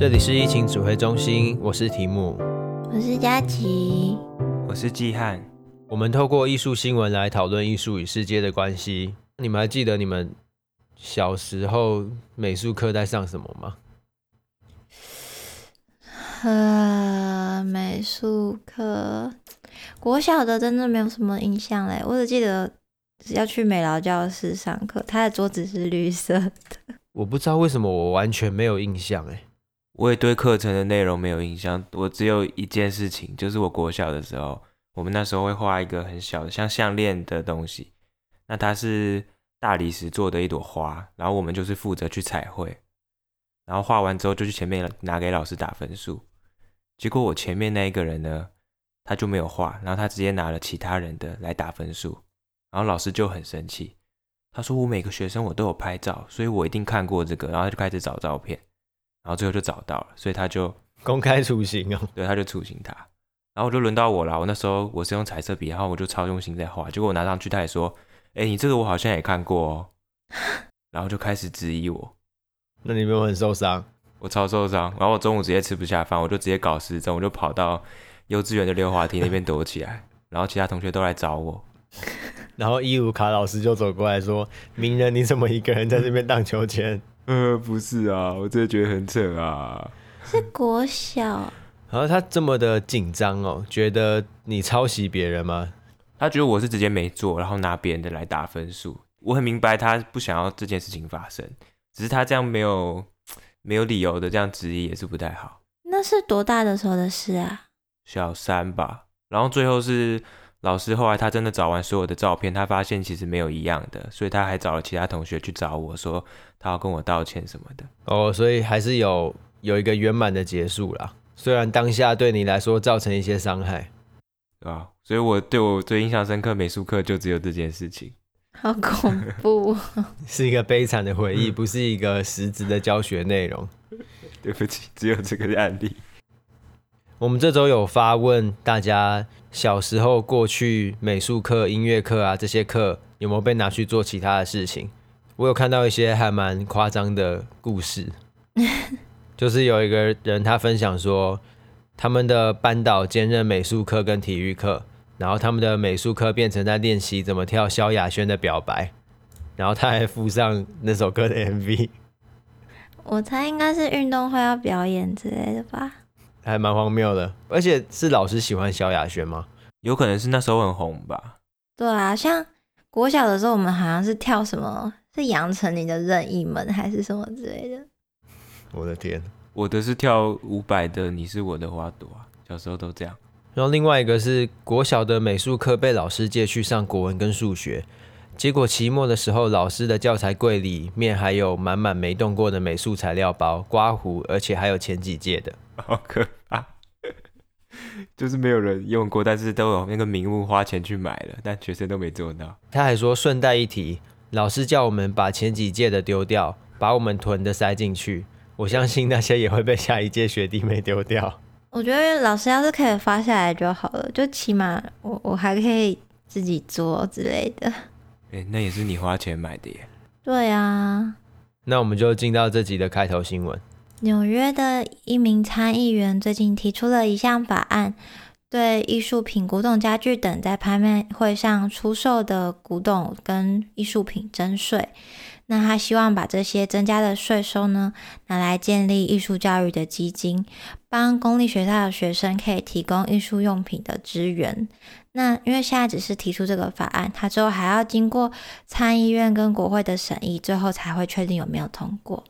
这里是疫情指挥中心，我是提姆，我是佳琪，我是季汉。我们透过艺术新闻来讨论艺术与世界的关系。你们还记得你们小时候美术课在上什么吗？呃，美术课，国小的真的没有什么印象嘞。我只记得要去美劳教室上课，他的桌子是绿色的。我不知道为什么我完全没有印象哎。我也对课程的内容没有印象，我只有一件事情，就是我国小的时候，我们那时候会画一个很小的像项链的东西，那它是大理石做的一朵花，然后我们就是负责去彩绘，然后画完之后就去前面拿给老师打分数。结果我前面那一个人呢，他就没有画，然后他直接拿了其他人的来打分数，然后老师就很生气，他说我每个学生我都有拍照，所以我一定看过这个，然后他就开始找照片。然后最后就找到了，所以他就 公开处刑哦。对，他就处刑他。然后就轮到我了。我那时候我是用彩色笔，然后我就超用心在画。结果我拿上去，他也说：“哎，你这个我好像也看过哦。”然后就开始质疑我。那你有没有很受伤？我超受伤。然后我中午直接吃不下饭，我就直接搞失踪，我就跑到幼稚园的溜滑梯那边躲起来。然后其他同学都来找我。然后伊鲁卡老师就走过来说：“鸣人，你怎么一个人在这边荡秋千？” 呃，不是啊，我真的觉得很扯啊。是国小，然后他这么的紧张哦，觉得你抄袭别人吗？他觉得我是直接没做，然后拿别人的来打分数。我很明白他不想要这件事情发生，只是他这样没有没有理由的这样质疑也是不太好。那是多大的时候的事啊？小三吧。然后最后是。老师后来他真的找完所有的照片，他发现其实没有一样的，所以他还找了其他同学去找我说他要跟我道歉什么的。哦，所以还是有有一个圆满的结束啦。虽然当下对你来说造成一些伤害，对吧？所以我对我最印象深刻美术课就只有这件事情。好恐怖，是一个悲惨的回忆，不是一个实质的教学内容。对不起，只有这个案例。我们这周有发问大家。小时候过去美术课、音乐课啊，这些课有没有被拿去做其他的事情？我有看到一些还蛮夸张的故事，就是有一个人他分享说，他们的班导兼任美术课跟体育课，然后他们的美术课变成在练习怎么跳萧亚轩的表白，然后他还附上那首歌的 MV。我猜应该是运动会要表演之类的吧。还蛮荒谬的，而且是老师喜欢萧亚轩吗？有可能是那时候很红吧。对啊，像国小的时候，我们好像是跳什么，是杨丞琳的任意门还是什么之类的。我的天，我的是跳伍佰的你是我的花朵啊，小时候都这样。然后另外一个是国小的美术课被老师借去上国文跟数学，结果期末的时候，老师的教材柜里面还有满满没动过的美术材料包、刮胡，而且还有前几届的。好可怕，就是没有人用过，但是都有那个名目花钱去买了，但学生都没做到。他还说顺带一提，老师叫我们把前几届的丢掉，把我们囤的塞进去。我相信那些也会被下一届学弟妹丢掉。我觉得老师要是可以发下来就好了，就起码我我还可以自己做之类的。哎、欸，那也是你花钱买的耶。对啊。那我们就进到这集的开头新闻。纽约的一名参议员最近提出了一项法案，对艺术品、古董家具等在拍卖会上出售的古董跟艺术品征税。那他希望把这些增加的税收呢，拿来建立艺术教育的基金，帮公立学校的学生可以提供艺术用品的支援。那因为现在只是提出这个法案，他之后还要经过参议院跟国会的审议，最后才会确定有没有通过。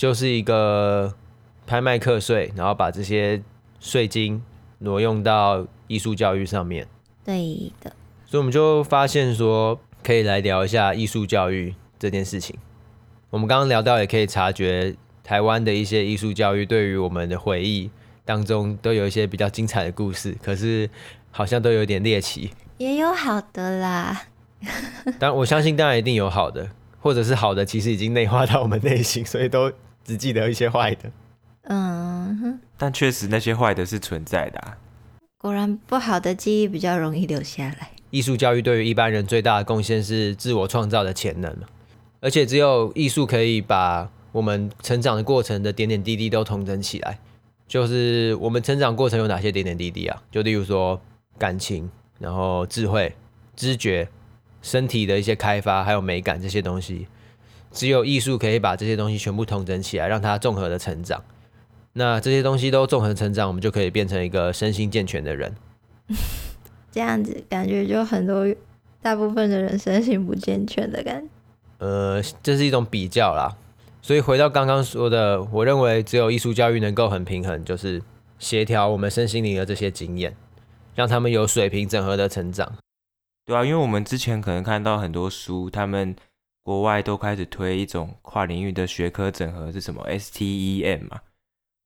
就是一个拍卖课税，然后把这些税金挪用到艺术教育上面。对的，所以我们就发现说，可以来聊一下艺术教育这件事情。我们刚刚聊到，也可以察觉台湾的一些艺术教育对于我们的回忆当中，都有一些比较精彩的故事，可是好像都有点猎奇。也有好的啦，但我相信，当然一定有好的，或者是好的，其实已经内化到我们内心，所以都。只记得一些坏的，嗯哼，但确实那些坏的是存在的啊。果然，不好的记忆比较容易留下来。艺术教育对于一般人最大的贡献是自我创造的潜能，而且只有艺术可以把我们成长的过程的点点滴滴都统整起来。就是我们成长过程有哪些点点滴滴啊？就例如说感情，然后智慧、知觉、身体的一些开发，还有美感这些东西，只有艺术可以把这些东西全部统整起来，让它综合的成长。那这些东西都综合成长，我们就可以变成一个身心健全的人。这样子感觉就很多，大部分的人身心不健全的感觉。呃，这是一种比较啦。所以回到刚刚说的，我认为只有艺术教育能够很平衡，就是协调我们身心灵的这些经验，让他们有水平整合的成长。对啊，因为我们之前可能看到很多书，他们国外都开始推一种跨领域的学科整合，是什么 STEM 嘛？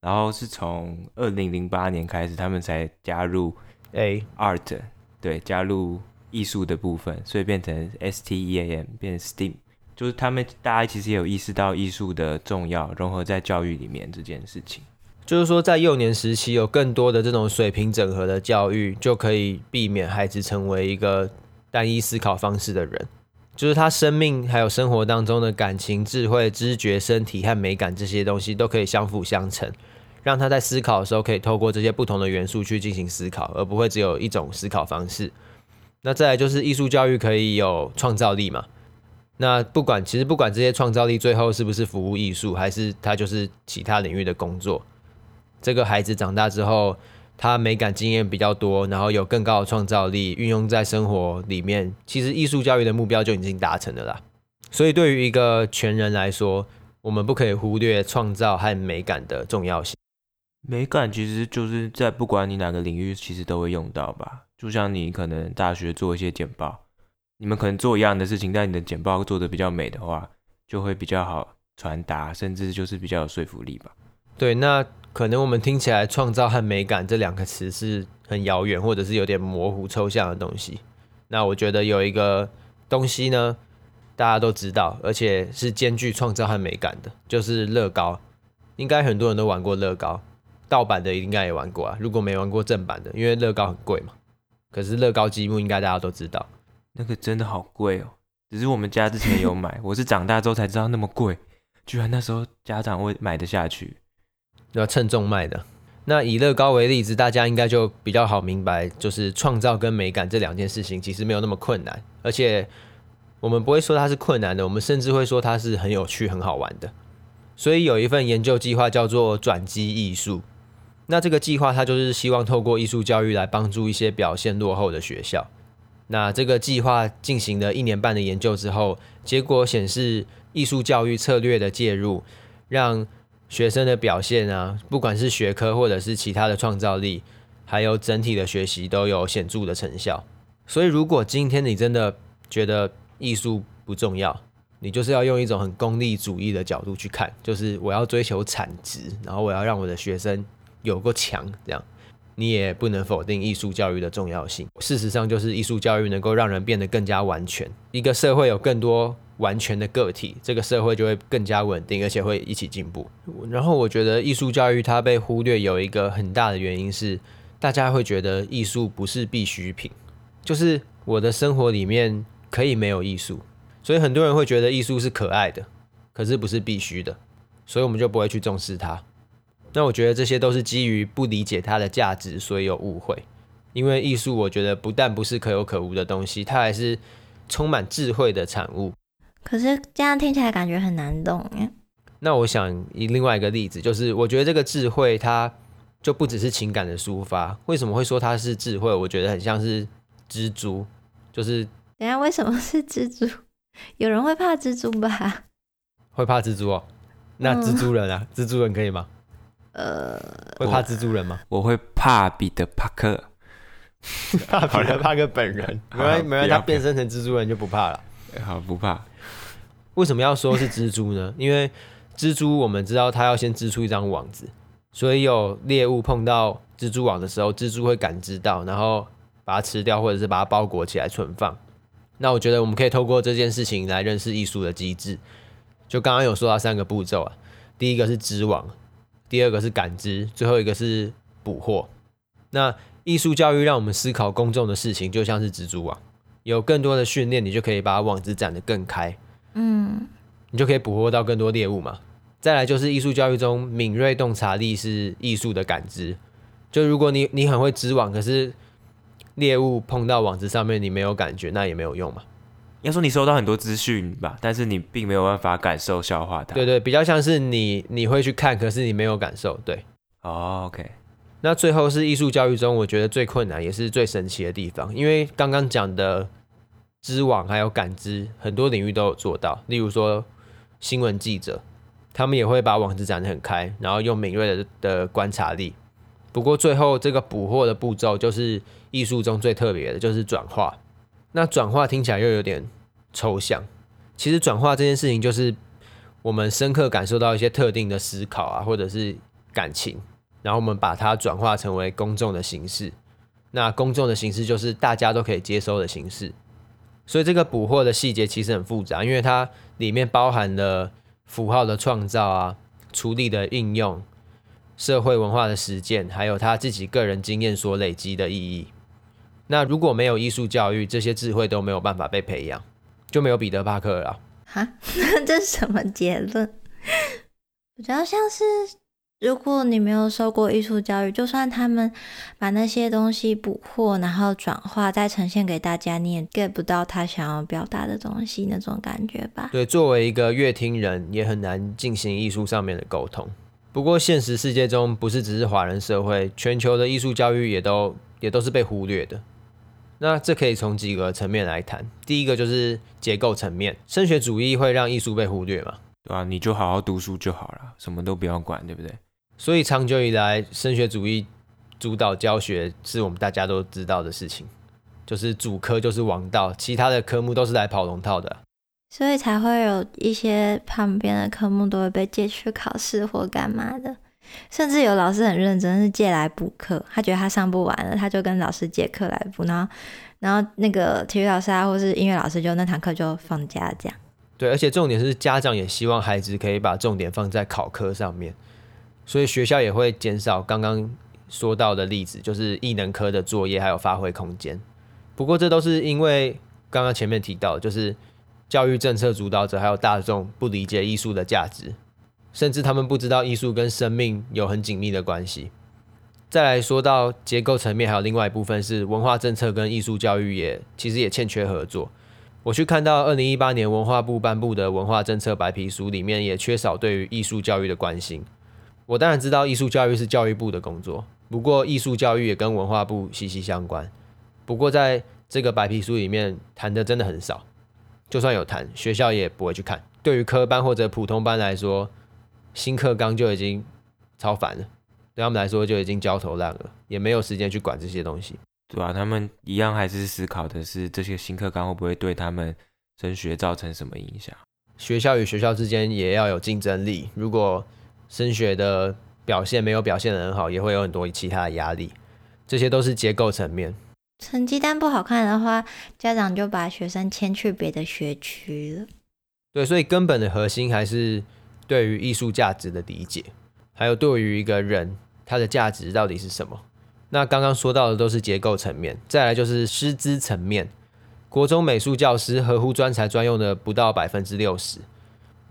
然后是从二零零八年开始，他们才加入 A Art，对，加入艺术的部分，所以变成 STEAM，变成 STEAM。就是他们大家其实也有意识到艺术的重要，融合在教育里面这件事情。就是说，在幼年时期有更多的这种水平整合的教育，就可以避免孩子成为一个单一思考方式的人。就是他生命还有生活当中的感情、智慧、知觉、身体和美感这些东西都可以相辅相成，让他在思考的时候可以透过这些不同的元素去进行思考，而不会只有一种思考方式。那再来就是艺术教育可以有创造力嘛。那不管其实不管这些创造力最后是不是服务艺术，还是他就是其他领域的工作，这个孩子长大之后，他美感经验比较多，然后有更高的创造力，运用在生活里面，其实艺术教育的目标就已经达成了啦。所以对于一个全人来说，我们不可以忽略创造和美感的重要性。美感其实就是在不管你哪个领域，其实都会用到吧。就像你可能大学做一些简报。你们可能做一样的事情，但你的简报做得比较美的话，就会比较好传达，甚至就是比较有说服力吧。对，那可能我们听起来“创造”和“美感”这两个词是很遥远，或者是有点模糊抽象的东西。那我觉得有一个东西呢，大家都知道，而且是兼具创造和美感的，就是乐高。应该很多人都玩过乐高，盗版的应该也玩过啊。如果没玩过正版的，因为乐高很贵嘛。可是乐高积木应该大家都知道。那个真的好贵哦，只是我们家之前有买，我是长大之后才知道那么贵，居然那时候家长会买得下去，要称重卖的。那以乐高为例子，大家应该就比较好明白，就是创造跟美感这两件事情其实没有那么困难，而且我们不会说它是困难的，我们甚至会说它是很有趣、很好玩的。所以有一份研究计划叫做转机艺术，那这个计划它就是希望透过艺术教育来帮助一些表现落后的学校。那这个计划进行了一年半的研究之后，结果显示，艺术教育策略的介入，让学生的表现啊，不管是学科或者是其他的创造力，还有整体的学习都有显著的成效。所以，如果今天你真的觉得艺术不重要，你就是要用一种很功利主义的角度去看，就是我要追求产值，然后我要让我的学生有够强，这样。你也不能否定艺术教育的重要性。事实上，就是艺术教育能够让人变得更加完全。一个社会有更多完全的个体，这个社会就会更加稳定，而且会一起进步。然后，我觉得艺术教育它被忽略有一个很大的原因是，大家会觉得艺术不是必需品，就是我的生活里面可以没有艺术，所以很多人会觉得艺术是可爱的，可是不是必须的，所以我们就不会去重视它。那我觉得这些都是基于不理解它的价值，所以有误会。因为艺术，我觉得不但不是可有可无的东西，它还是充满智慧的产物。可是这样听起来感觉很难懂耶。那我想以另外一个例子，就是我觉得这个智慧它就不只是情感的抒发。为什么会说它是智慧？我觉得很像是蜘蛛，就是等下为什么是蜘蛛？有人会怕蜘蛛吧？会怕蜘蛛哦？那蜘蛛人啊，嗯、蜘蛛人可以吗？呃，会怕蜘蛛人吗？我，我会怕彼得帕克，怕彼得帕克本人。没关系，没关系，他变身成蜘蛛人就不怕了。好，不怕。为什么要说是蜘蛛呢？因为蜘蛛我们知道它要先织出一张网子，所以有猎物碰到蜘蛛网的时候，蜘蛛会感知到，然后把它吃掉，或者是把它包裹起来存放。那我觉得我们可以透过这件事情来认识艺术的机制。就刚刚有说到三个步骤啊，第一个是织网。第二个是感知，最后一个是捕获。那艺术教育让我们思考公众的事情，就像是蜘蛛网，有更多的训练，你就可以把网子展得更开，嗯，你就可以捕获到更多猎物嘛。再来就是艺术教育中，敏锐洞察力是艺术的感知。就如果你你很会织网，可是猎物碰到网子上面你没有感觉，那也没有用嘛。要说你收到很多资讯吧，但是你并没有办法感受消化它。对对，比较像是你你会去看，可是你没有感受。对，哦，oh，OK。那最后是艺术教育中，我觉得最困难也是最神奇的地方，因为刚刚讲的知网还有感知，很多领域都有做到。例如说新闻记者，他们也会把网子展得很开，然后用敏锐的的观察力。不过最后这个捕获的步骤，就是艺术中最特别的，就是转化。那转化听起来又有点抽象，其实转化这件事情，就是我们深刻感受到一些特定的思考啊，或者是感情。然后我们把它转化成为公众的形式，那公众的形式就是大家都可以接收的形式。所以这个捕获的细节其实很复杂，因为它里面包含了符号的创造啊、处理的应用、社会文化的实践，还有他自己个人经验所累积的意义。那如果没有艺术教育，这些智慧都没有办法被培养，就没有彼得帕克了。哈，这是什么结论？比较像是。如果你没有受过艺术教育，就算他们把那些东西捕获，然后转化再呈现给大家，你也 get 不到他想要表达的东西那种感觉吧？对，作为一个乐听人，也很难进行艺术上面的沟通。不过现实世界中，不是只是华人社会，全球的艺术教育也都也都是被忽略的。那这可以从几个层面来谈。第一个就是结构层面，升学主义会让艺术被忽略嘛？对啊，你就好好读书就好了，什么都不要管，对不对？所以长久以来，升学主义主导教学是我们大家都知道的事情，就是主科就是王道，其他的科目都是来跑龙套的。所以才会有一些旁边的科目都会被借去考试或干嘛的，甚至有老师很认真是借来补课，他觉得他上不完了，他就跟老师借课来补，然后然后那个体育老师啊或是音乐老师就那堂课就放假这样。对，而且重点是家长也希望孩子可以把重点放在考科上面。所以学校也会减少刚刚说到的例子，就是艺能科的作业还有发挥空间。不过这都是因为刚刚前面提到，就是教育政策主导者还有大众不理解艺术的价值，甚至他们不知道艺术跟生命有很紧密的关系。再来说到结构层面，还有另外一部分是文化政策跟艺术教育也其实也欠缺合作。我去看到二零一八年文化部颁布的文化政策白皮书里面，也缺少对于艺术教育的关心。我当然知道艺术教育是教育部的工作，不过艺术教育也跟文化部息息相关。不过在这个白皮书里面谈的真的很少，就算有谈，学校也不会去看。对于科班或者普通班来说，新课纲就已经超烦了，对他们来说就已经焦头烂额，也没有时间去管这些东西。对啊？他们一样还是思考的是这些新课纲会不会对他们升学造成什么影响？学校与学校之间也要有竞争力，如果升学的表现没有表现的很好，也会有很多其他的压力，这些都是结构层面。成绩单不好看的话，家长就把学生迁去别的学区了。对，所以根本的核心还是对于艺术价值的理解，还有对于一个人他的价值到底是什么。那刚刚说到的都是结构层面，再来就是师资层面。国中美术教师合乎专才专用的不到百分之六十，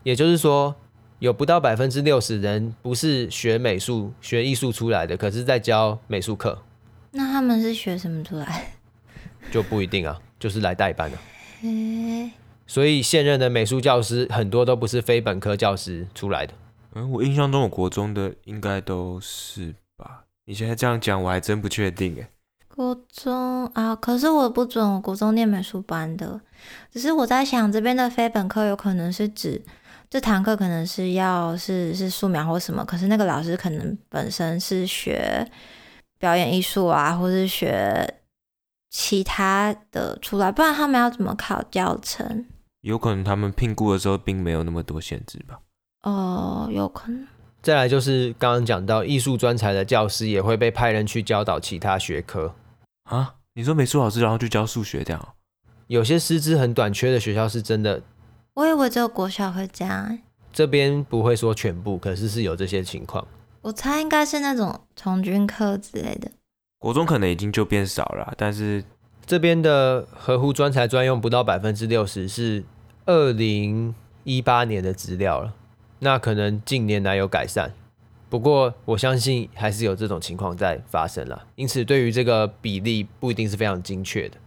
也就是说。有不到百分之六十人不是学美术、学艺术出来的，可是在教美术课。那他们是学什么出来？就不一定啊，就是来代班的。欸。所以现任的美术教师很多都不是非本科教师出来的。嗯，我印象中我国中的应该都是吧？你现在这样讲，我还真不确定哎。国中啊，可是我不准我国中念美术班的，只是我在想，这边的非本科有可能是指。这堂课可能是要是是素描或什么，可是那个老师可能本身是学表演艺术啊，或是学其他的出来，不然他们要怎么考教程？有可能他们聘雇的时候并没有那么多限制吧？哦，有可能。再来就是刚刚讲到艺术专才的教师也会被派人去教导其他学科啊？你说美术老师然后去教数学这样？有些师资很短缺的学校是真的。我以为只有国小会这样，这边不会说全部，可是是有这些情况。我猜应该是那种从军课之类的。国中可能已经就变少了，但是这边的合乎专才专用不到百分之六十，是二零一八年的资料了。那可能近年来有改善，不过我相信还是有这种情况在发生了。因此，对于这个比例不一定是非常精确的。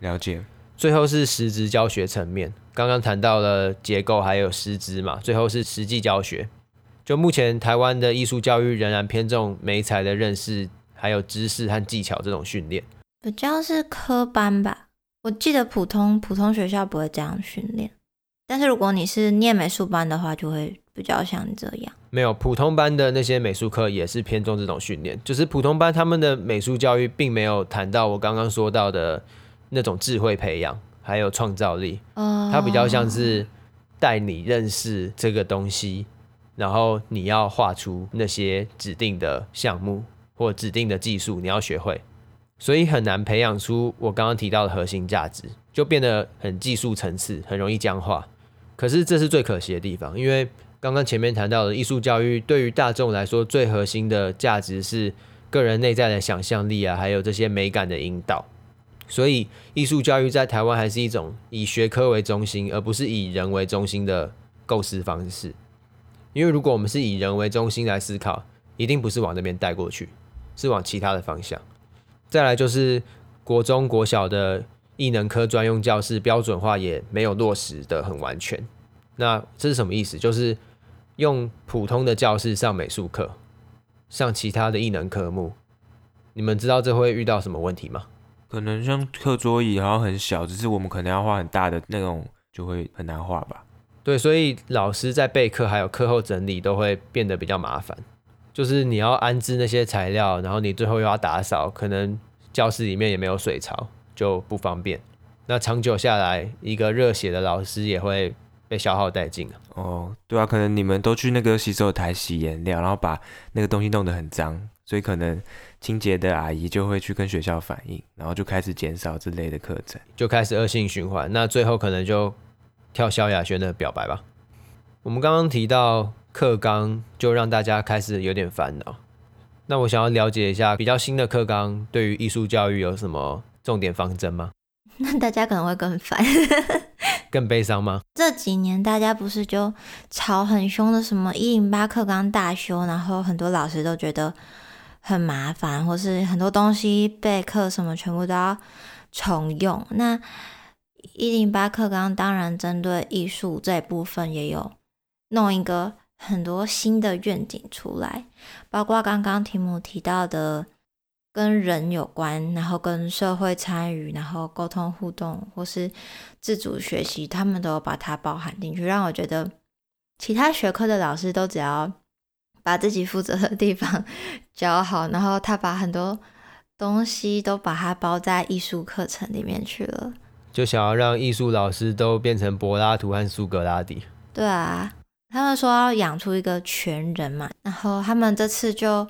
了解。最后是实质教学层面，刚刚谈到了结构还有师资嘛，最后是实际教学。就目前台湾的艺术教育仍然偏重媒材的认识，还有知识和技巧这种训练，比较是科班吧。我记得普通普通学校不会这样训练。但是如果你是念美术班的话，就会比较像这样。没有普通班的那些美术课也是偏重这种训练，就是普通班他们的美术教育并没有谈到我刚刚说到的那种智慧培养，还有创造力。哦。它比较像是带你认识这个东西，然后你要画出那些指定的项目或指定的技术，你要学会，所以很难培养出我刚刚提到的核心价值，就变得很技术层次，很容易僵化。可是这是最可惜的地方，因为刚刚前面谈到的艺术教育对于大众来说最核心的价值是个人内在的想象力啊，还有这些美感的引导。所以艺术教育在台湾还是一种以学科为中心，而不是以人为中心的构思方式。因为如果我们是以人为中心来思考，一定不是往那边带过去，是往其他的方向。再来就是国中国小的。艺能科专用教室标准化也没有落实的很完全，那这是什么意思？就是用普通的教室上美术课，上其他的艺能科目，你们知道这会遇到什么问题吗？可能像课桌椅好像很小，只是我们可能要画很大的那种，就会很难画吧？对，所以老师在备课还有课后整理都会变得比较麻烦，就是你要安置那些材料，然后你最后又要打扫，可能教室里面也没有水槽。就不方便，那长久下来，一个热血的老师也会被消耗殆尽了。哦，对啊，可能你们都去那个洗手台洗颜料，然后把那个东西弄得很脏，所以可能清洁的阿姨就会去跟学校反映，然后就开始减少这类的课程，就开始恶性循环。那最后可能就跳萧亚轩的表白吧。我们刚刚提到课纲，就让大家开始有点烦恼。那我想要了解一下，比较新的课纲对于艺术教育有什么？重点方针吗？那 大家可能会更烦，更悲伤吗？这几年大家不是就吵很凶的，什么一零八课纲大修，然后很多老师都觉得很麻烦，或是很多东西备课什么全部都要重用。那一零八课纲当然针对艺术这一部分也有弄一个很多新的愿景出来，包括刚刚题目提到的。跟人有关，然后跟社会参与，然后沟通互动，或是自主学习，他们都有把它包含进去，让我觉得其他学科的老师都只要把自己负责的地方 教好，然后他把很多东西都把它包在艺术课程里面去了，就想要让艺术老师都变成柏拉图和苏格拉底。对啊，他们说要养出一个全人嘛，然后他们这次就。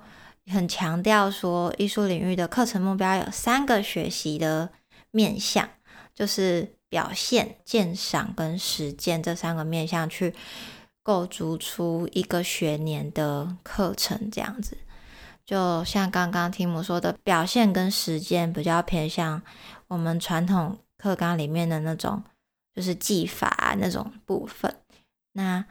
很强调说，艺术领域的课程目标有三个学习的面向，就是表现、鉴赏跟实践这三个面向去构筑出一个学年的课程。这样子，就像刚刚提姆说的，表现跟实践比较偏向我们传统课纲里面的那种，就是技法那种部分。那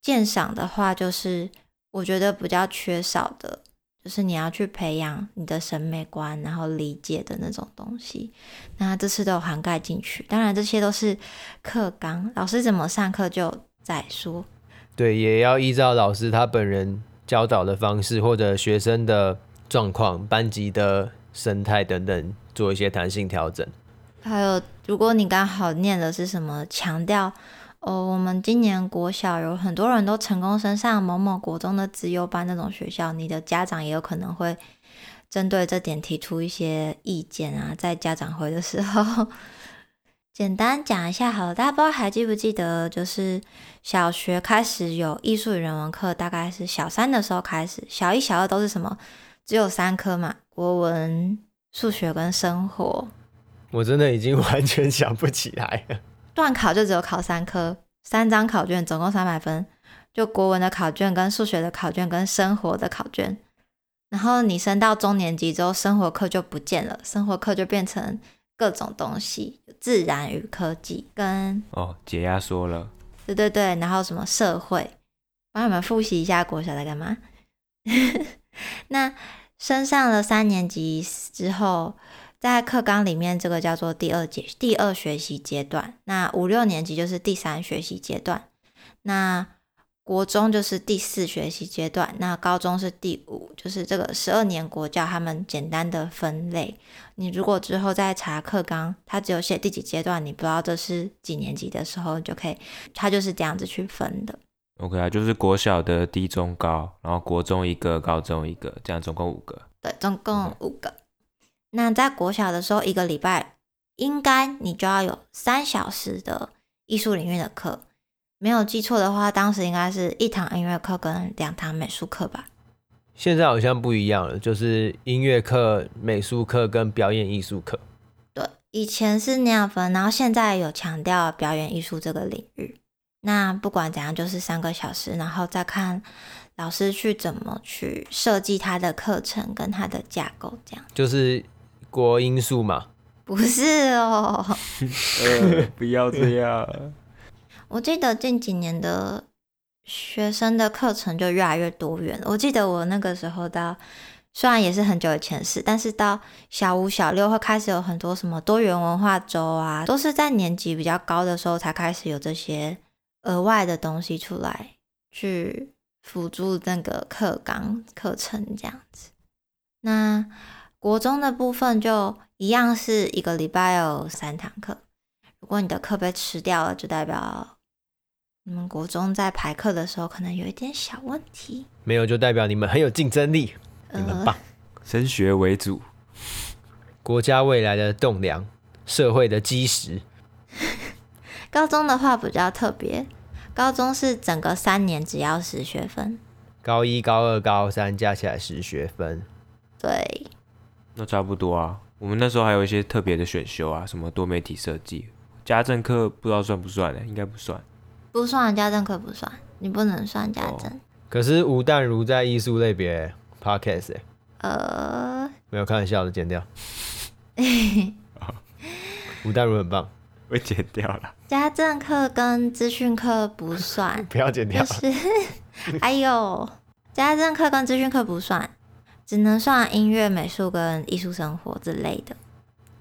鉴赏的话，就是我觉得比较缺少的。就是你要去培养你的审美观，然后理解的那种东西，那这次都有涵盖进去。当然，这些都是课纲，老师怎么上课就再说。对，也要依照老师他本人教导的方式，或者学生的状况、班级的生态等等，做一些弹性调整。还有，如果你刚好念的是什么强调。哦，我们今年国小有很多人都成功升上某某国中的资优班那种学校，你的家长也有可能会针对这点提出一些意见啊，在家长会的时候，简单讲一下好了。大家不知道还记不记得，就是小学开始有艺术与人文课，大概是小三的时候开始，小一、小二都是什么？只有三科嘛，国文、数学跟生活。我真的已经完全想不起来了。段考就只有考三科，三张考卷，总共三百分。就国文的考卷、跟数学的考卷、跟生活的考卷。然后你升到中年级之后，生活课就不见了，生活课就变成各种东西，自然与科技跟哦，解压缩了。对对对，然后什么社会，帮你们复习一下国小在干嘛。那升上了三年级之后，在课纲里面，这个叫做第二阶第二学习阶段。那五六年级就是第三学习阶段。那国中就是第四学习阶段。那高中是第五，就是这个十二年国教他们简单的分类。你如果之后再查课纲，它只有写第几阶段，你不知道这是几年级的时候，就可以，它就是这样子去分的。OK 啊，就是国小的低中高，然后国中一个，高中一个，这样总共五个。对，总共五个。那在国小的时候，一个礼拜应该你就要有三小时的艺术领域的课，没有记错的话，当时应该是一堂音乐课跟两堂美术课吧。现在好像不一样了，就是音乐课、美术课跟表演艺术课。对，以前是那样分，然后现在有强调表演艺术这个领域。那不管怎样，就是三个小时，然后再看。老师去怎么去设计他的课程跟他的架构，这样就是国因素嘛？不是哦，呃，不要这样。我记得近几年的学生的课程就越来越多元。我记得我那个时候到，虽然也是很久以前的事，但是到小五、小六会开始有很多什么多元文化周啊，都是在年级比较高的时候才开始有这些额外的东西出来去。辅助那个课纲课程这样子，那国中的部分就一样是一个礼拜有三堂课。如果你的课被吃掉了，就代表你们国中在排课的时候可能有一点小问题。没有，就代表你们很有竞争力，你们棒。升学为主，国家未来的栋梁，社会的基石。高中的话比较特别。高中是整个三年只要十学分，高一、高二、高三加起来十学分。对，那差不多啊。我们那时候还有一些特别的选修啊，什么多媒体设计、家政课，不知道算不算呢？应该不算，不算家政课不算，你不能算家政。哦、可是吴淡如在艺术类别 Podcast 呃，没有开玩笑的，剪掉。吴淡如很棒。被剪掉了。家政课跟资讯课不算，不要剪掉。就是，哎呦，家政课跟资讯课不算，只能算音乐、美术跟艺术生活之类的。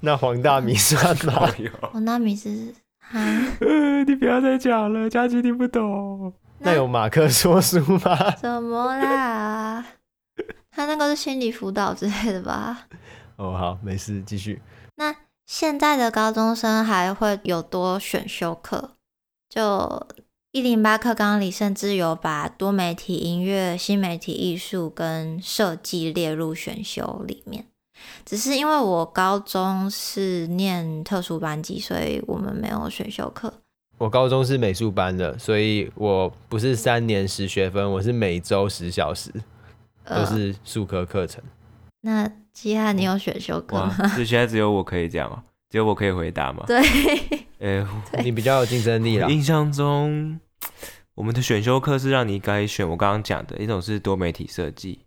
那黄大米算哪有？黄大米是啊？你不要再讲了，佳琪听不懂。那，那有马克说书吗？怎么啦？他那个是心理辅导之类的吧？哦，好，没事，继续。那。现在的高中生还会有多选修课，就一零八课纲里甚至有把多媒体音乐、新媒体艺术跟设计列入选修里面。只是因为我高中是念特殊班级，所以我们没有选修课。我高中是美术班的，所以我不是三年十学分，我是每周十小时，都是术科课程。呃那其他你有选修课吗？就现在只有我可以这样哦，只有我可以回答吗？对，欸、你比较有竞争力啦。印象中，我们的选修课是让你该选我刚刚讲的一种是多媒体设计，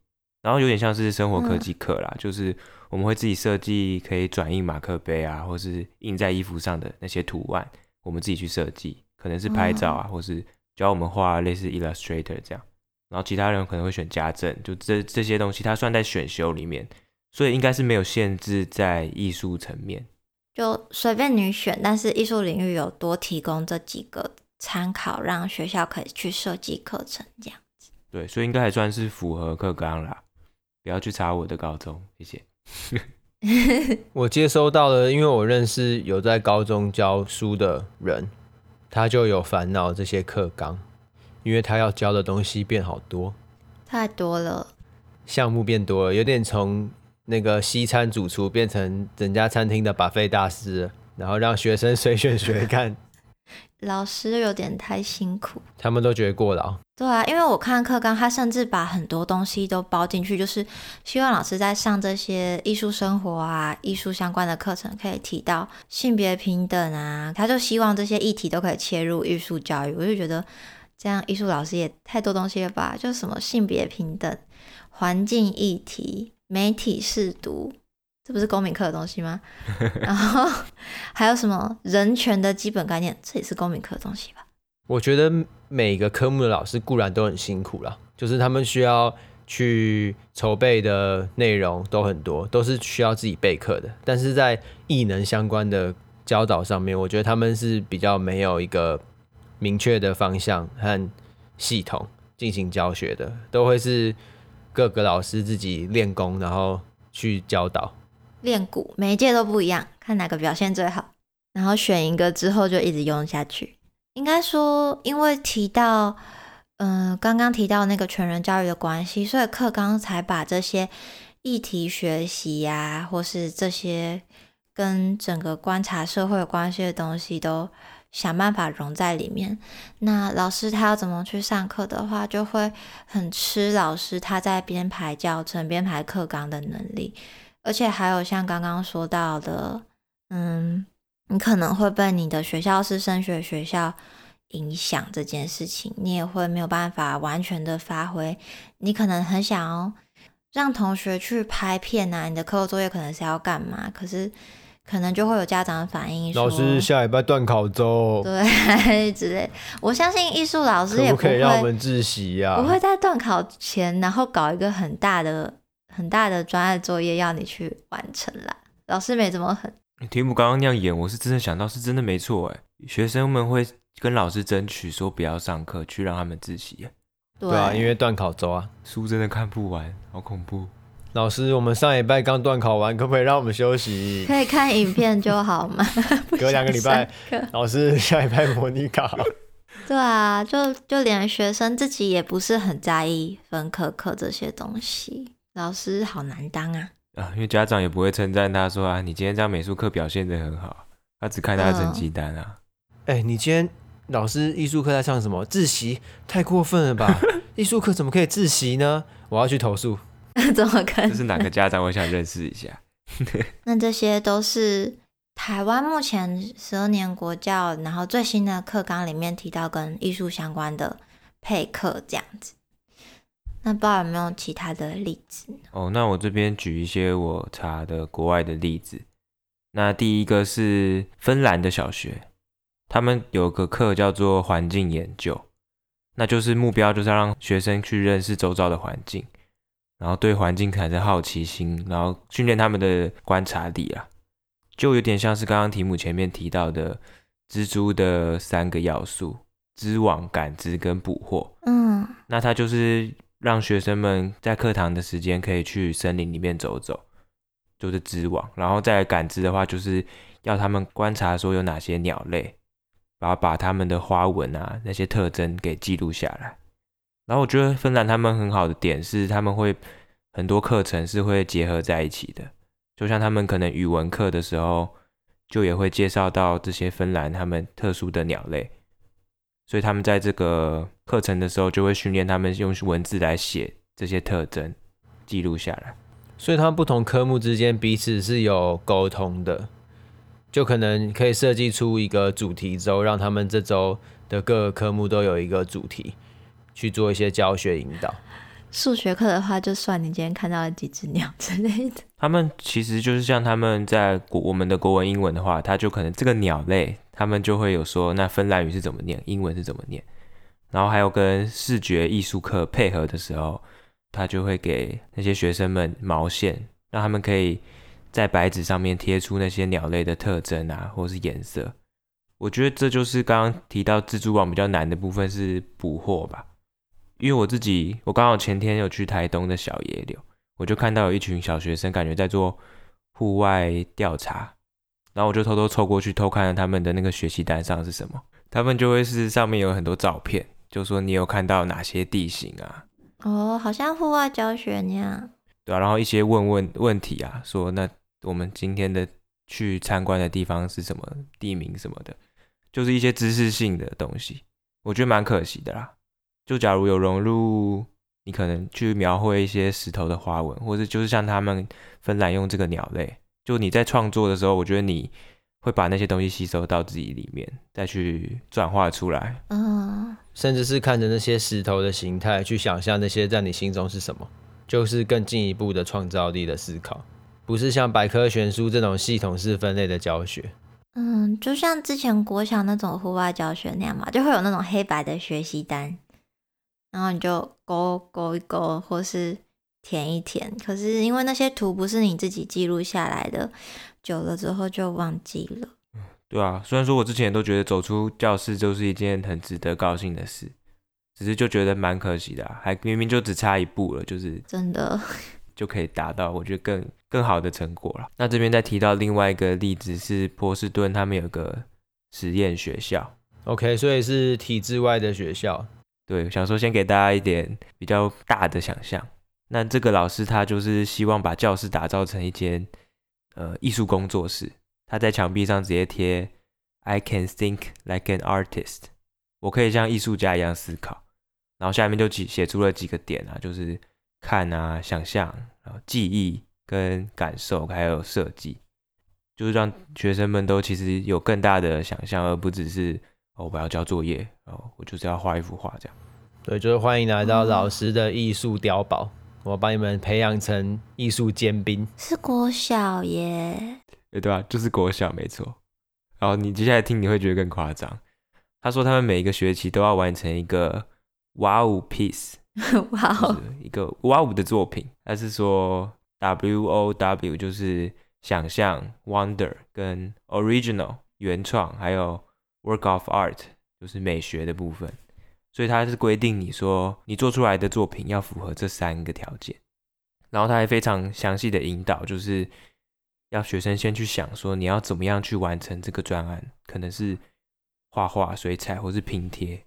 然后有点像是生活科技课啦，嗯、就是我们会自己设计可以转印马克杯啊，或是印在衣服上的那些图案，我们自己去设计，可能是拍照啊，嗯、或是教我们画类似 Illustrator 这样。然后其他人可能会选家政，就这这些东西，它算在选修里面，所以应该是没有限制在艺术层面，就随便你选。但是艺术领域有多提供这几个参考，让学校可以去设计课程这样子。对，所以应该还算是符合课纲啦。不要去查我的高中，谢谢。我接收到了，因为我认识有在高中教书的人，他就有烦恼这些课纲。因为他要教的东西变好多，太多了，项目变多了，有点从那个西餐主厨变成整家餐厅的 buffet 大师，然后让学生随选随干。老师有点太辛苦，他们都觉得过劳。对啊，因为我看课纲，他甚至把很多东西都包进去，就是希望老师在上这些艺术生活啊、艺术相关的课程，可以提到性别平等啊，他就希望这些议题都可以切入艺术教育。我就觉得。这样艺术老师也太多东西了吧？就什么性别平等、环境议题、媒体试读，这不是公民课的东西吗？然后还有什么人权的基本概念，这也是公民课的东西吧？我觉得每个科目的老师固然都很辛苦啦，就是他们需要去筹备的内容都很多，都是需要自己备课的。但是在艺能相关的教导上面，我觉得他们是比较没有一个明确的方向和系统进行教学的，都会是各个老师自己练功，然后去教导。练鼓，每一届都不一样，看哪个表现最好，然后选一个之后就一直用下去。应该说，因为提到，嗯、刚刚提到那个全人教育的关系，所以课刚才把这些议题学习呀、或是这些跟整个观察社会有关系的东西，都想办法融在里面。那老师他要怎么去上课的话，就会很吃老师他在编排教程、编排课纲的能力，而且还有像刚刚说到的，嗯。你可能会被你的学校是升学学校影响这件事情，你也会没有办法完全的发挥。你可能很想要让同学去拍片啊，你的课后作业可能是要干嘛？可是可能就会有家长反映说，老师下礼拜段考周，对之类。我相信艺术老师也不会可不可以让我们自习呀，不会在段考前然后搞一个很大的很大的专案作业要你去完成啦。老师没这么狠。题目刚刚那样演，我是真的想到是真的没错哎。学生们会跟老师争取说不要上课，去让他们自习。对，对啊，因为段考周啊，书真的看不完，好恐怖。老师，我们上礼拜刚段考完，可不可以让我们休息？可以看影片就好吗？隔两个礼拜，老师下礼拜模拟考。对啊，就就连学生自己也不是很在意分科课这些东西，老师好难当啊。啊，因为家长也不会称赞他说啊，你今天这样美术课表现的很好，他只看他的成绩单啊。哎、呃欸，你今天老师艺术课在上什么？自习？太过分了吧？艺术课怎么可以自习呢？我要去投诉。怎么可能？这是哪个家长？我想认识一下。那这些都是台湾目前十二年国教，然后最新的课纲里面提到跟艺术相关的配课这样子。那不知道有没有其他的例子？哦，那我这边举一些我查的国外的例子。那第一个是芬兰的小学，他们有个课叫做环境研究，那就是目标就是要让学生去认识周遭的环境，然后对环境产生好奇心，然后训练他们的观察力啊，就有点像是刚刚题目前面提到的蜘蛛的三个要素：织网、感知跟捕获。嗯，那它就是。让学生们在课堂的时间可以去森林里面走走，就是织网，然后再感知的话，就是要他们观察说有哪些鸟类，然后把它们的花纹啊那些特征给记录下来。然后我觉得芬兰他们很好的点是，他们会很多课程是会结合在一起的，就像他们可能语文课的时候，就也会介绍到这些芬兰他们特殊的鸟类。所以他们在这个课程的时候，就会训练他们用文字来写这些特征，记录下来。所以他们不同科目之间彼此是有沟通的，就可能可以设计出一个主题周，让他们这周的各个科目都有一个主题，去做一些教学引导。数学课的话，就算你今天看到了几只鸟之类的。他们其实就是像他们在国我们的国文、英文的话，他就可能这个鸟类，他们就会有说，那芬兰语是怎么念，英文是怎么念。然后还有跟视觉艺术课配合的时候，他就会给那些学生们毛线，让他们可以在白纸上面贴出那些鸟类的特征啊，或是颜色。我觉得这就是刚刚提到蜘蛛网比较难的部分，是捕获吧。因为我自己，我刚好前天有去台东的小野柳，我就看到有一群小学生，感觉在做户外调查，然后我就偷偷凑过去偷看了他们的那个学习单上是什么，他们就会是上面有很多照片，就说你有看到哪些地形啊？哦，好像户外教学那样。对啊，然后一些问问问题啊，说那我们今天的去参观的地方是什么地名什么的，就是一些知识性的东西，我觉得蛮可惜的啦。就假如有融入，你可能去描绘一些石头的花纹，或者就是像他们芬兰用这个鸟类，就你在创作的时候，我觉得你会把那些东西吸收到自己里面，再去转化出来。嗯，甚至是看着那些石头的形态，去想象那些在你心中是什么，就是更进一步的创造力的思考，不是像百科全书这种系统式分类的教学。嗯，就像之前国小那种户外教学那样嘛，就会有那种黑白的学习单，然后你就勾勾一勾，或是填一填。可是因为那些图不是你自己记录下来的，久了之后就忘记了。对啊，虽然说我之前都觉得走出教室就是一件很值得高兴的事，只是就觉得蛮可惜的啊，还明明就只差一步了，就是真的 就可以达到，我觉得更更好的成果了。那这边再提到另外一个例子是波士顿，他们有个实验学校，OK，所以是体制外的学校。对，想说先给大家一点比较大的想象。那这个老师他就是希望把教室打造成一间呃艺术工作室。他在墙壁上直接贴 "I can think like an artist"，我可以像艺术家一样思考。然后下面就写写出了几个点啊，就是看啊、想象、然后记忆跟感受，还有设计，就是让学生们都其实有更大的想象，而不只是哦，我要交作业，哦，我就是要画一幅画这样。对，就是欢迎来到老师的艺术碉堡，我把你们培养成艺术尖兵。是国小耶。对吧？就是国小没错。然后你接下来听，你会觉得更夸张。他说他们每一个学期都要完成一个哇哦 piece，哇哦，一个哇哦的作品。他是说 W O W 就是想象 Wonder 跟 Original 原创，还有 Work of Art 就是美学的部分。所以他是规定你说你做出来的作品要符合这三个条件。然后他还非常详细的引导，就是。要学生先去想说，你要怎么样去完成这个专案，可能是画画、水彩或是拼贴，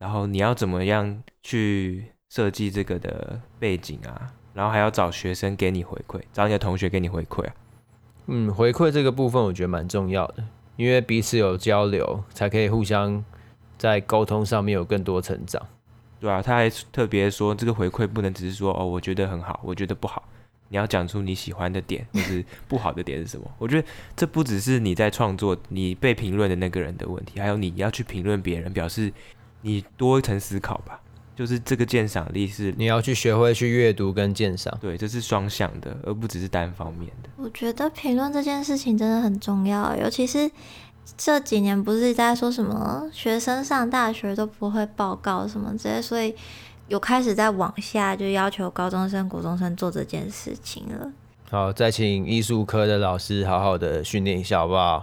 然后你要怎么样去设计这个的背景啊，然后还要找学生给你回馈，找你的同学给你回馈啊。嗯，回馈这个部分我觉得蛮重要的，因为彼此有交流，才可以互相在沟通上面有更多成长。对啊，他还特别说，这个回馈不能只是说哦，我觉得很好，我觉得不好。你要讲出你喜欢的点，或是不好的点是什么？我觉得这不只是你在创作，你被评论的那个人的问题，还有你要去评论别人，表示你多一层思考吧。就是这个鉴赏力是你要去学会去阅读跟鉴赏，对，这是双向的，而不只是单方面的。我觉得评论这件事情真的很重要，尤其是这几年不是在说什么学生上大学都不会报告什么之类，所以。有开始在往下，就要求高中生、国中生做这件事情了。好，再请艺术科的老师好好的训练一下，好不好？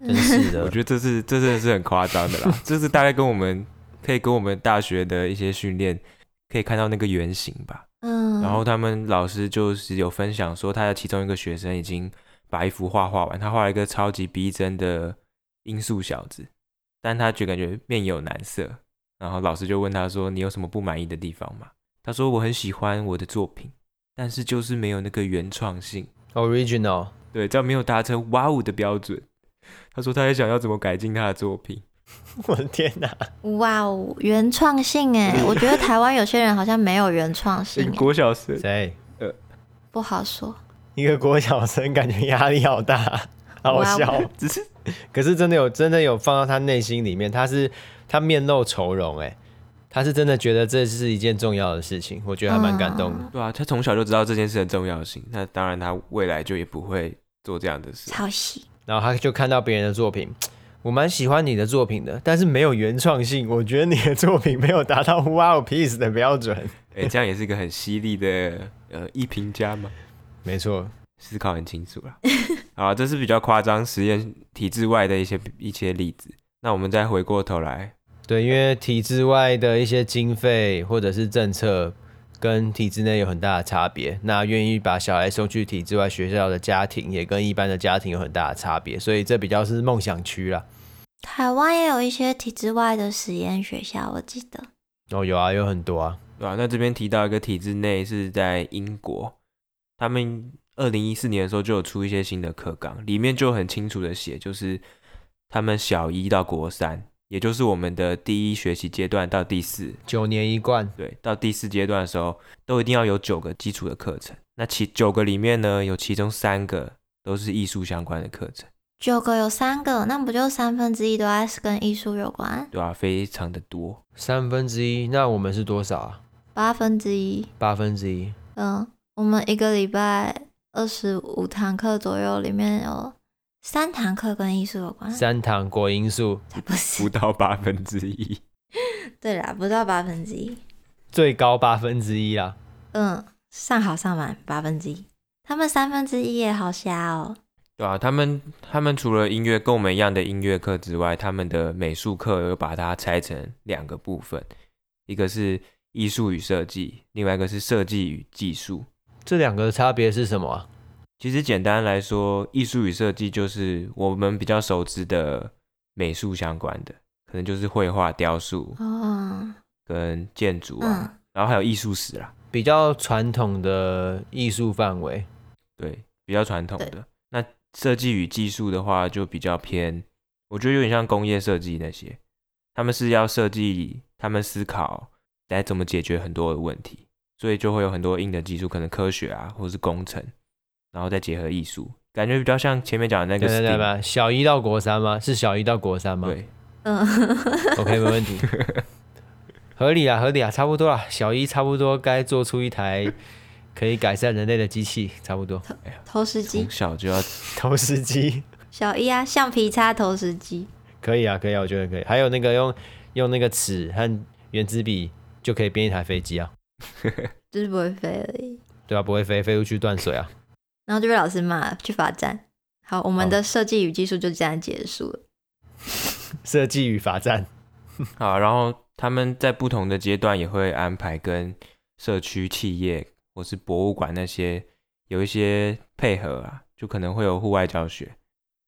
真是的，我觉得这是这真的是很夸张的啦。这是大概跟我们可以跟我们大学的一些训练可以看到那个原型吧。嗯。然后他们老师就是有分享说，他的其中一个学生已经把一幅画画完，他画了一个超级逼真的音速小子，但他就感觉面有难色。然后老师就问他说：“你有什么不满意的地方吗？”他说：“我很喜欢我的作品，但是就是没有那个原创性，original，对，这样没有达成哇哦的标准。”他说：“他也想要怎么改进他的作品。” 我的天哪！哇哦，原创性哎，我觉得台湾有些人好像没有原创性。国小生谁？呃，不好说。一个国小生感觉压力好大，好笑。只是，可是真的有，真的有放到他内心里面，他是。他面露愁容，哎，他是真的觉得这是一件重要的事情，我觉得还蛮感动的。嗯。对啊，他从小就知道这件事的重要性，那当然他未来就也不会做这样的事。抄袭。然后他就看到别人的作品，我蛮喜欢你的作品的，但是没有原创性，我觉得你的作品没有达到 Wow Piece 的标准。哎，这样也是一个很犀利的呃一评价吗？没错，思考很清楚了。好，这是比较夸张实验体制外的一些一些例子。那我们再回过头来。对，因为体制外的一些经费或者是政策跟体制内有很大的差别，那愿意把小孩送去体制外学校的家庭也跟一般的家庭有很大的差别，所以这比较是梦想区啦。台湾也有一些体制外的实验学校，我记得。哦，有啊，有很多啊。对啊，那这边提到一个体制内是在英国，他们二零一四年的时候就有出一些新的课纲，里面就很清楚的写，就是他们小一到国三。也就是我们的第一学习阶段到第四，九年一贯，对，到第四阶段的时候，都一定要有九个基础的课程。那其九个里面呢，有其中三个都是艺术相关的课程。九个有三个，那不就三分之一都还是跟艺术有关？对啊，非常的多。三分之一，那我们是多少啊？八分之一。八分之一。嗯，我们一个礼拜二十五堂课左右，里面有三堂课跟艺术有关？三堂国英数才不是，不到八分之一。对啦，不到八分之一，最高八分之一啦。嗯，上好上满八分之一，他们三分之一也好瞎哦。对啊，他们他们除了音乐跟我们一样的音乐课之外，他们的美术课又把它拆成两个部分，一个是艺术与设计，另外一个是设计与技术。这两个的差别是什么啊？其实简单来说，艺术与设计就是我们比较熟知的美术相关的，可能就是绘画、雕塑，哦，跟建筑啊，嗯、然后还有艺术史啦，比较传统的艺术范围，对，比较传统的。那设计与技术的话，就比较偏，我觉得有点像工业设计那些，他们是要设计，他们思考来怎么解决很多的问题，所以就会有很多硬的技术，可能科学啊，或者是工程，然后再结合艺术，感觉比较像前面讲的那个。对对对，小一到国三吗？是小一到国三吗？对，嗯，OK，没问题，合理啊，合理啊，差不多啊，小一差不多该做出一台。可以改善人类的机器，差不多。投石机，从小就要 投石机。小一啊，橡皮擦投石机。可以啊，可以啊，我觉得可以。还有那个用用那个尺和圆珠笔就可以编一台飞机啊。就是不会飞而已。对啊，不会飞，飞出去断水啊。然后就被老师骂，去罚站。好，我们的设计与技术就这样结束了。设计与罚站。好，然后他们在不同的阶段也会安排跟社区企业。或是博物馆那些有一些配合啊，就可能会有户外教学，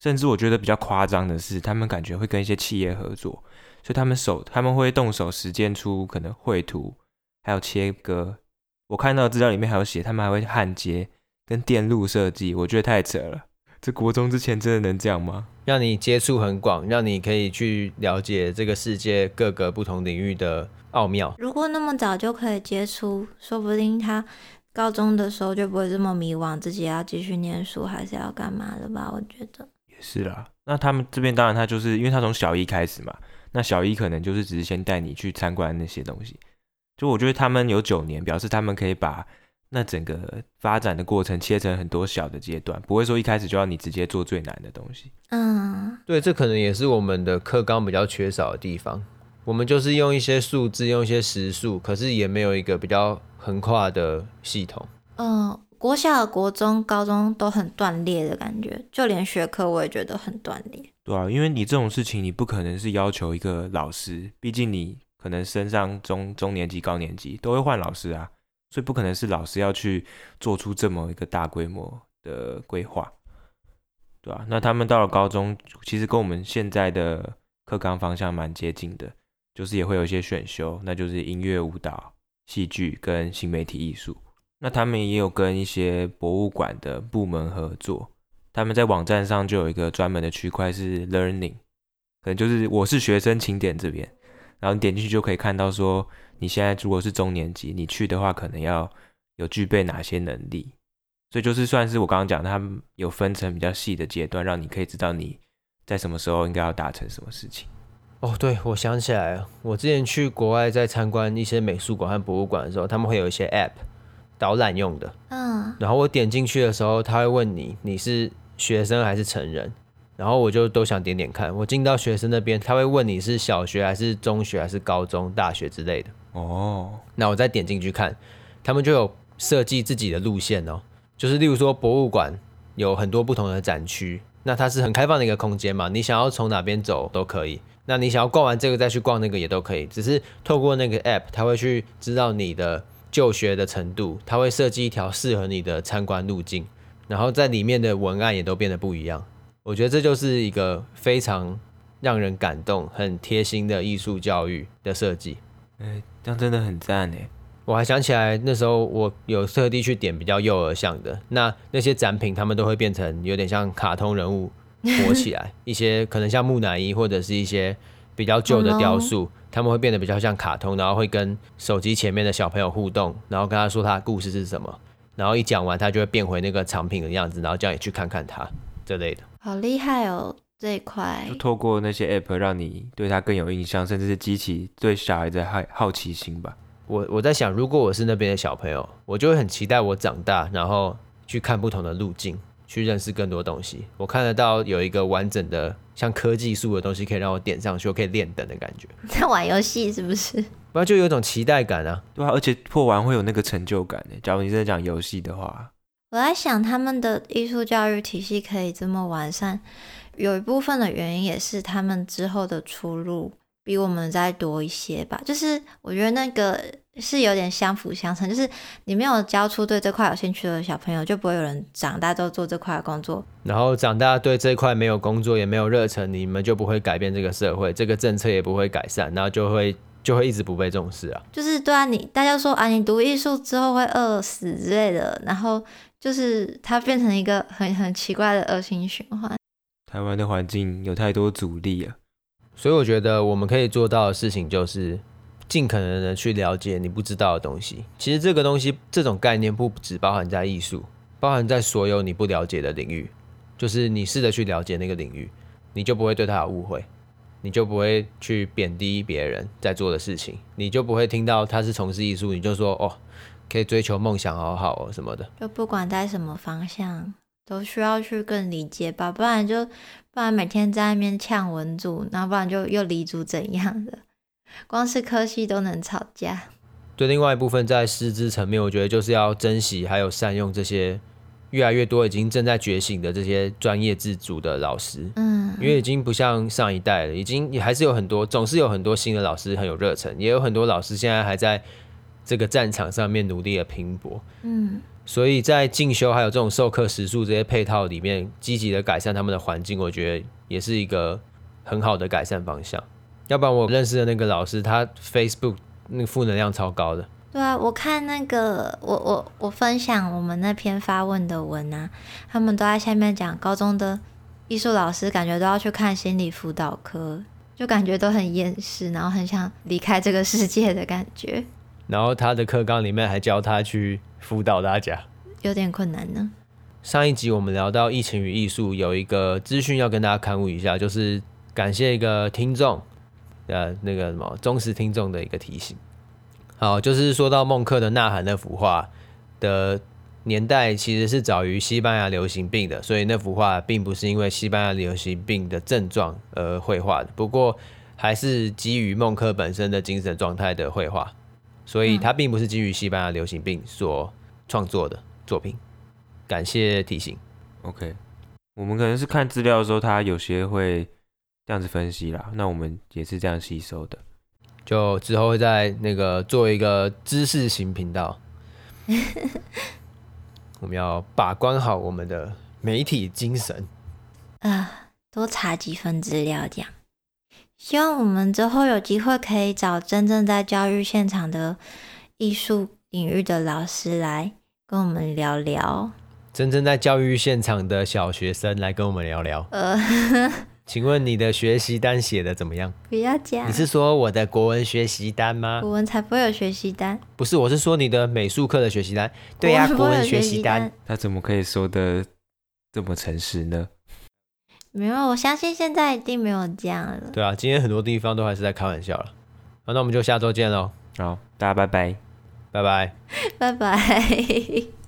甚至我觉得比较夸张的是，他们感觉会跟一些企业合作，所以他们手他们会动手实践出可能绘图，还有切割。我看到资料里面还有写，他们还会焊接跟电路设计，我觉得太扯了。这国中之前真的能这样吗？让你接触很广，让你可以去了解这个世界各个不同领域的奥妙。如果那么早就可以接触，说不定他。高中的时候就不会这么迷惘，自己要继续念书还是要干嘛的吧？我觉得也是啦。那他们这边当然他就是因为他从小一开始嘛，那小一可能就是只是先带你去参观那些东西。就我觉得他们有九年，表示他们可以把那整个发展的过程切成很多小的阶段，不会说一开始就要你直接做最难的东西。嗯，对，这可能也是我们的课纲比较缺少的地方。我们就是用一些数字，用一些时数，可是也没有一个比较横跨的系统。嗯，国小、国中、高中都很断裂的感觉，就连学科我也觉得很断裂。对啊，因为你这种事情，你不可能是要求一个老师，毕竟你可能升上中中年级、高年级都会换老师啊，所以不可能是老师要去做出这么一个大规模的规划，对啊，那他们到了高中，其实跟我们现在的课纲方向蛮接近的。就是也会有一些选修，那就是音乐、舞蹈、戏剧跟新媒体艺术。那他们也有跟一些博物馆的部门合作，他们在网站上就有一个专门的区块是 Learning，可能就是我是学生，请点这边，然后你点进去就可以看到说，你现在如果是中年级，你去的话可能要有具备哪些能力。所以就是算是我刚刚讲的，他们有分成比较细的阶段，让你可以知道你在什么时候应该要达成什么事情。哦，对，我想起来了，我之前去国外在参观一些美术馆和博物馆的时候，他们会有一些 App 导览用的，嗯，然后我点进去的时候，他会问你你是学生还是成人，然后我就都想点点看。我进到学生那边，他会问你是小学还是中学还是高中、大学之类的。哦，那我再点进去看，他们就有设计自己的路线哦，就是例如说博物馆有很多不同的展区，那它是很开放的一个空间嘛，你想要从哪边走都可以。那你想要逛完这个再去逛那个也都可以，只是透过那个 app，他会去知道你的就学的程度，他会设计一条适合你的参观路径，然后在里面的文案也都变得不一样。我觉得这就是一个非常让人感动、很贴心的艺术教育的设计。哎，这样真的很赞哎！我还想起来那时候我有特地去点比较幼儿向的，那那些展品他们都会变成有点像卡通人物。活起来，一些可能像木乃伊或者是一些比较旧的雕塑，他们会变得比较像卡通，然后会跟手机前面的小朋友互动，然后跟他说他的故事是什么，然后一讲完他就会变回那个藏品的样子，然后叫你去看看他这类的。好厉害哦，这一块就透过那些 app 让你对他更有印象，甚至是激起对小孩的好好奇心吧。我我在想，如果我是那边的小朋友，我就会很期待我长大，然后去看不同的路径。去认识更多东西。我看得到有一个完整的像科技树的东西，可以让我点上去，我可以练等的感觉。在玩游戏是不是？不然就有一种期待感啊。对啊，而且破完会有那个成就感呢。假如你在讲游戏的话，我在想他们的艺术教育体系可以这么完善，有一部分的原因也是他们之后的出路比我们再多一些吧。就是我觉得那个。是有点相辅相成，就是你没有教出对这块有兴趣的小朋友，就不会有人长大都做这块的工作。然后长大对这块没有工作也没有热忱，你们就不会改变这个社会，这个政策也不会改善，然后就会就会一直不被重视啊。就是对啊，你大家说啊，你读艺术之后会饿死之类的，然后就是它变成一个很很奇怪的恶性循环。台湾的环境有太多阻力啊，所以我觉得我们可以做到的事情就是。尽可能的去了解你不知道的东西。其实这个东西，这种概念不只包含在艺术，包含在所有你不了解的领域。就是你试着去了解那个领域，你就不会对他有误会，你就不会去贬低别人在做的事情，你就不会听到他是从事艺术，你就说哦，可以追求梦想，好好哦什么的。就不管在什么方向，都需要去更理解吧，不然就不然每天在那边呛文组，然后不然就又离组怎样的。光是科系都能吵架。对，另外一部分在师资层面，我觉得就是要珍惜还有善用这些越来越多已经正在觉醒的这些专业自主的老师。嗯，因为已经不像上一代了，已经也还是有很多，总是有很多新的老师很有热忱，也有很多老师现在还在这个战场上面努力的拼搏。嗯，所以在进修还有这种授课时数这些配套里面，积极的改善他们的环境，我觉得也是一个很好的改善方向。要不然我认识的那个老师，他 Facebook 那个负能量超高的。对啊，我看那个我我我分享我们那篇发问的文啊，他们都在下面讲高中的艺术老师感觉都要去看心理辅导科，就感觉都很厌世，然后很想离开这个世界的感觉。然后他的课纲里面还教他去辅导大家，有点困难呢。上一集我们聊到疫情与艺术，有一个资讯要跟大家刊物一下，就是感谢一个听众。呃，那个什么忠实听众的一个提醒，好，就是说到孟克的《呐喊》那幅画的年代，其实是早于西班牙流行病的，所以那幅画并不是因为西班牙流行病的症状而绘画的，不过还是基于孟克本身的精神状态的绘画，所以它并不是基于西班牙流行病所创作的作品。感谢提醒。OK，我们可能是看资料的时候，它有些会。这样子分析啦，那我们也是这样吸收的，就之后会在那个做一个知识型频道，我们要把关好我们的媒体精神啊，多查几份资料这样。希望我们之后有机会可以找真正在教育现场的艺术领域的老师来跟我们聊聊，真正在教育现场的小学生来跟我们聊聊。呃。请问你的学习单写的怎么样？不要讲。你是说我的国文学习单吗？国文才不会有学习单。不是，我是说你的美术课的学习单。对呀、啊，国文学习单。他怎么可以说的这么诚实呢？没有，我相信现在一定没有这样了。对啊，今天很多地方都还是在开玩笑了。好，那我们就下周见喽。好，大家拜拜，拜拜，拜拜。